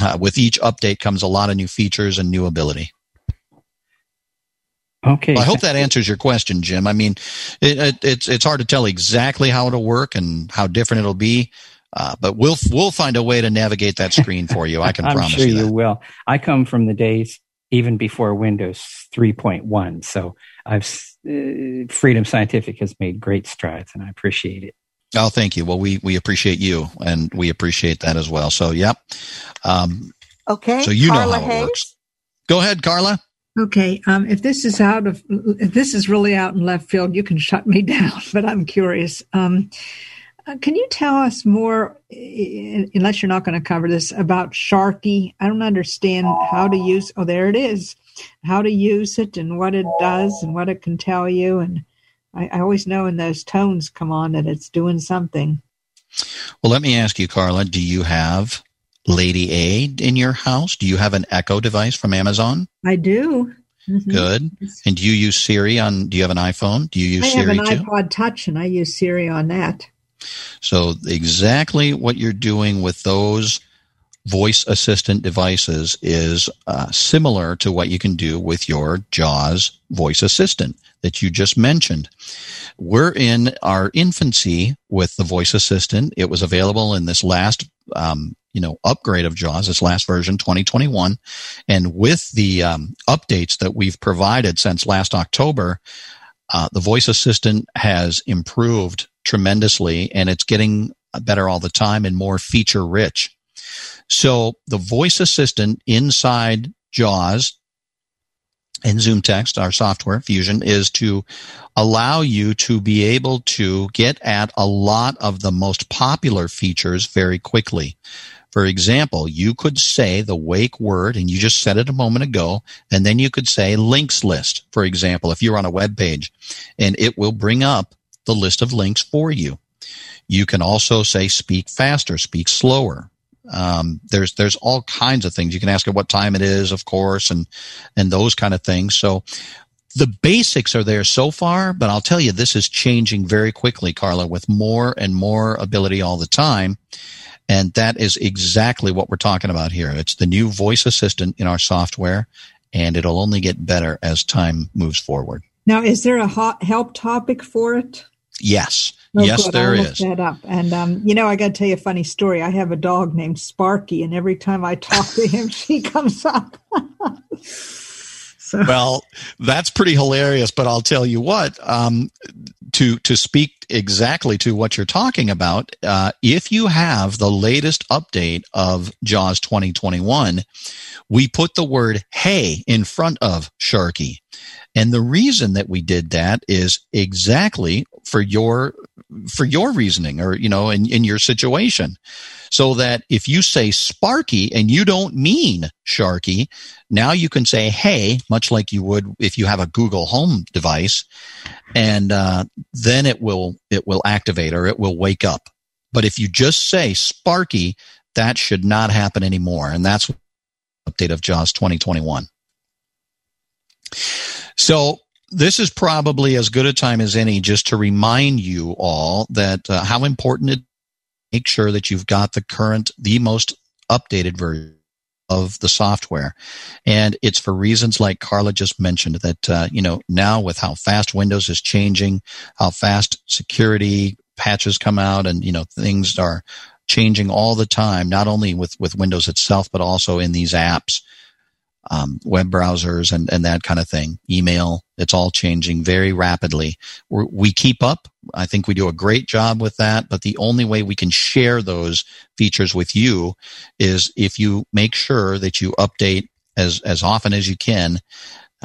uh, with each update comes a lot of new features and new ability. Okay. Well, I hope that answers your question, Jim. I mean, it, it, it's it's hard to tell exactly how it'll work and how different it'll be, uh, but we'll we'll find a way to navigate that screen for you. I can promise sure you you will. I come from the days even before Windows 3.1, so I've uh, Freedom Scientific has made great strides, and I appreciate it. Oh, thank you. Well, we we appreciate you, and we appreciate that as well. So, yep. Um, Okay. so you Carla know how Hayes. it works. Go ahead, Carla. Okay, um, if this is out of, if this is really out in left field, you can shut me down. But I'm curious. Um, can you tell us more, unless you're not going to cover this, about Sharky? I don't understand how to use. Oh, there it is. How to use it and what it does and what it can tell you. And I, I always know when those tones come on that it's doing something. Well, let me ask you, Carla. Do you have Lady A in your house? Do you have an Echo device from Amazon? I do. Mhm. Good. And do you use Siri on? Do you have an iPhone? Do you use Siri? I have an too? iPod Touch and I use Siri on that. So exactly what you're doing with those voice assistant devices is uh, similar to what you can do with your JAWS voice assistant that you just mentioned. We're in our infancy with the voice assistant. It was available in this last, um, you know, upgrade of JAWS, this last version, 2021, and with the um, updates that we've provided since last October, uh, the voice assistant has improved tremendously and it's getting better all the time and more feature rich. So the voice assistant inside JAWS and Zoom Text, our software, Fusion, is to allow you to be able to get at a lot of the most popular features very quickly. For example, you could say the wake word, and you just said it a moment ago, and then you could say links list, for example, if you're on a web page, and it will bring up the list of links for you. You can also say speak faster, speak slower. Um, there's there's all kinds of things. You can ask it what time it is, of course, and and those kind of things. So the basics are there so far, but I'll tell you this is changing very quickly, Carla, with more and more ability all the time. And that is exactly what we're talking about here. It's the new voice assistant in our software, and it'll only get better as time moves forward. Now, is there a help topic for it? Yes. Oh, yes, good. there is. that up. And um, you know, I got to tell you a funny story. I have a dog named Sparky, and every time I talk to him, she comes up. so well, that's pretty hilarious. But I'll tell you what. Um, to to speak exactly to what you're talking about, uh, if you have the latest update of JAWS 2021, we put the word "Hey" in front of Sharky, and the reason that we did that is exactly for your for your reasoning or you know in, in your situation so that if you say sparky and you don't mean sharky now you can say hey much like you would if you have a google home device and uh, then it will it will activate or it will wake up But if you just say Sparky, that should not happen anymore. And that's update of JAWS 2021. So this is probably as good a time as any just to remind you all that uh, how important it make sure that you've got the current, the most updated version of the software. And it's for reasons like Carla just mentioned that, uh, you know, now with how fast Windows is changing, how fast security patches come out and, you know, things are changing all the time, not only with, with Windows itself, but also in these apps um, web browsers and, and that kind of thing, email. It's all changing very rapidly. We're, we keep up. I think we do a great job with that. But the only way we can share those features with you is if you make sure that you update as as often as you can.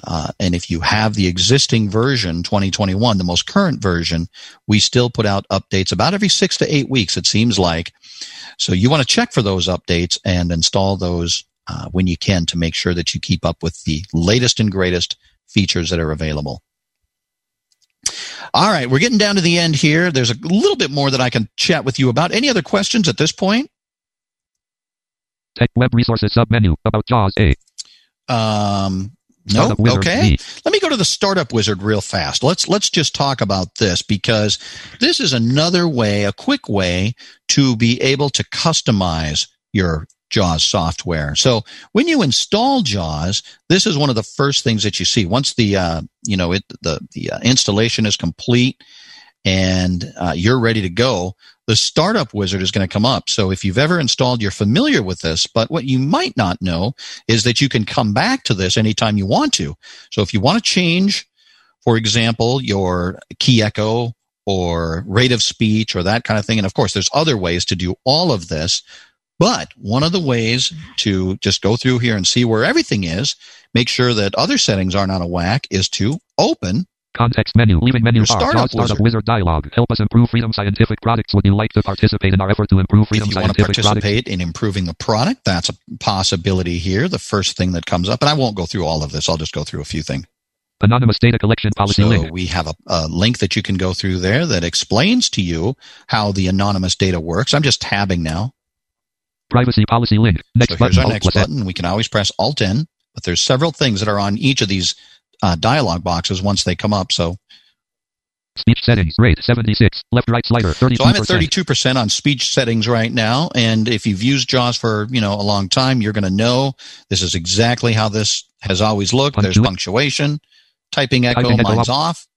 Uh, and if you have the existing version 2021, the most current version, we still put out updates about every six to eight weeks. It seems like. So you want to check for those updates and install those uh, when you can to make sure that you keep up with the latest and greatest features that are available. All right, we're getting down to the end here. There's a little bit more that I can chat with you about. Any other questions at this point? Tech web resources submenu about JAWS A. Um, no. Okay. Let me go to the startup wizard real fast. Let's let's just talk about this because this is another way, a quick way to be able to customize your JAWS software. So when you install JAWS, this is one of the first things that you see. Once the uh, you know it, the the uh, installation is complete and uh, you're ready to go, the startup wizard is going to come up. So if you've ever installed, you're familiar with this. But what you might not know is that you can come back to this anytime you want to. So if you want to change, for example, your key echo or rate of speech or that kind of thing, and of course, there's other ways to do all of this. But one of the ways to just go through here and see where everything is, make sure that other settings aren't out of whack, is to open Context menu. Leaving menu. Startup, startup wizard. wizard dialog. Help us improve Freedom Scientific products. Would you like to participate in our effort to improve Freedom if you want to Scientific products? participate in improving the product, that's a possibility here. The first thing that comes up, and I won't go through all of this. I'll just go through a few things. Anonymous data collection policy So link. we have a, a link that you can go through there that explains to you how the anonymous data works. I'm just tabbing now. Privacy policy link. Next So button. here's our next button. We can always press Alt N, but there's several things that are on each of these uh, dialog boxes once they come up. So, Speech settings. Rate 76. Left right slider 32%. so I'm at 32% on speech settings right now. And if you've used JAWS for, you know, a long time, you're going to know this is exactly how this has always looked. There's punctuation, typing echo, Typing mine's off.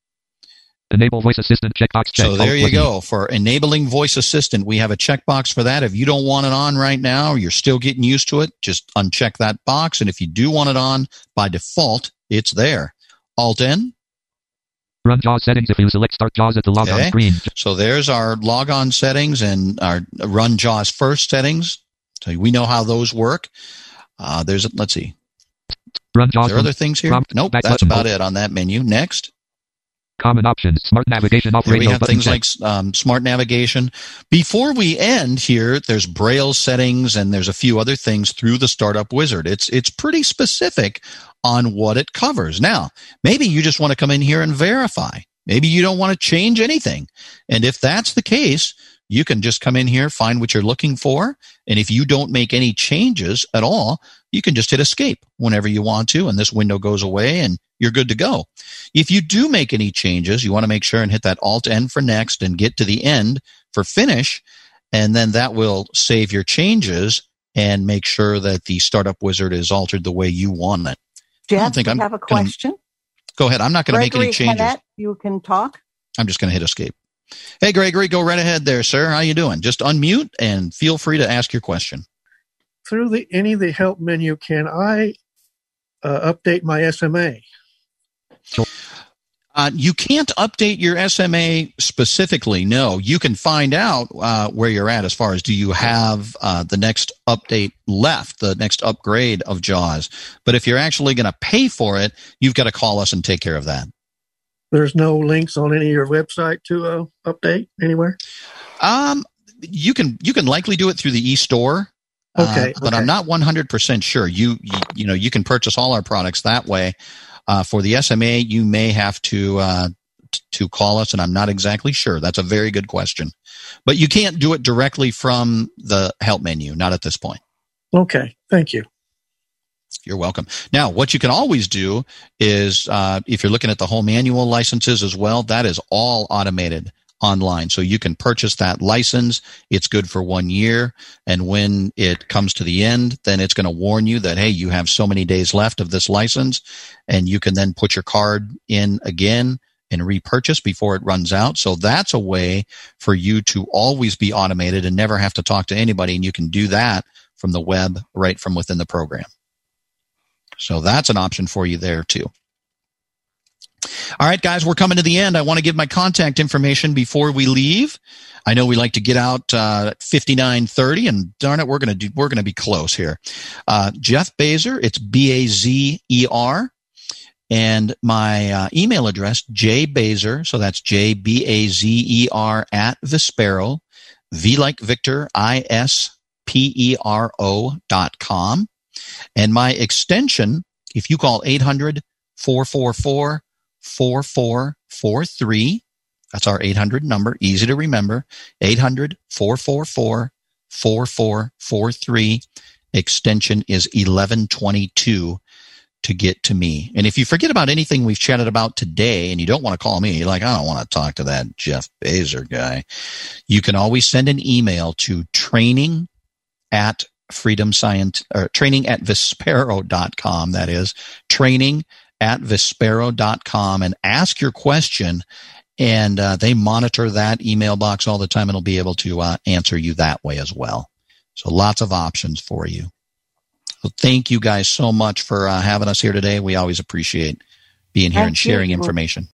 Enable voice assistant checkbox check. So there Alt you go. For enabling voice assistant, we have a checkbox for that. If you don't want it on right now, or you're still getting used to it, just uncheck that box. And if you do want it on by default, it's there. Alt N. Run JAWS settings if you select start JAWS at the logon Okay. screen. So there's our logon settings and our run JAWS first settings. So we know how those work. Uh, there's, let's see. Run JAWS. Are there other things here? prompt, Nope, that's about it on that menu. Next. Common options. Smart navigation off we have things like um, smart navigation. Before we end here, there's Braille settings and there's a few other things through the startup wizard. It's it's pretty specific on what it covers. Now, maybe you just want to come in here and verify. Maybe you don't want to change anything. And if that's the case, you can just come in here, find what you're looking for, and if you don't make any changes at all, you can just hit escape whenever you want to, and this window goes away and you're good to go. If you do make any changes, you want to make sure and hit that Alt N for next and get to the end for finish, and then that will save your changes and make sure that the startup wizard is altered the way you want it. Jeff, I think I'm have a gonna- question. Go ahead. I'm not going to make any changes. Hennett, you can talk. I'm just going to hit escape. Hey, Gregory, go right ahead there, sir. How you doing? Just unmute and feel free to ask your question. Through the any of the help menu, can I uh, update my SMA? Uh, you can't update your SMA specifically. No, you can find out uh, where you're at as far as do you have uh, the next update left, the next upgrade of JAWS. But if you're actually going to pay for it, you've got to call us and take care of that. There's no links on any of your website to uh, update anywhere. Um, you can you can likely do it through the e-store. Uh, Okay, but okay. I'm not 100% sure. You, you you know you can purchase all our products that way. Uh, for the SMA, you may have to uh, out to call us, and I'm not exactly sure. That's a very good question. But you can't do it directly from the help menu, not at this point. Okay, thank you. You're welcome. Now, what you can always do is uh, if you're looking at the home annual licenses as well, that is all automated online. So you can purchase that license. It's good for one year. And when it comes to the end, then it's going to warn you that, hey, you have so many days left of this license. And you can then put your card in again and repurchase before it runs out. So that's a way for you to always be automated and never have to talk to anybody. And you can do that from the web right from within the program. So that's an option for you there too. All right, guys, we're coming to the end. I want to give my contact information before we leave. I know we like to get out uh, at fifty nine thirty, and darn it, we're gonna do we're gonna be close here. Uh, Jeff Bazer, it's B A Z E R, and my uh, email address J Bazer, so that's J B A Z E R at Vispero, V like Victor, I S P E R O dot com. And my extension, if you call 800 444 4443, that's our 800 number, easy to remember 800 444 4443. Extension is 1122 to get to me. And if you forget about anything we've chatted about today and you don't want to call me, like, I don't want to talk to that Jeff Bazer guy, you can always send an email to training at freedom science or training at vispero.com. That is training at vispero.com and ask your question. And uh, they monitor that email box all the time and will be able to uh, answer you that way as well. So lots of options for you. So thank you guys so much for uh, having us here today. We always appreciate being here and sharing information.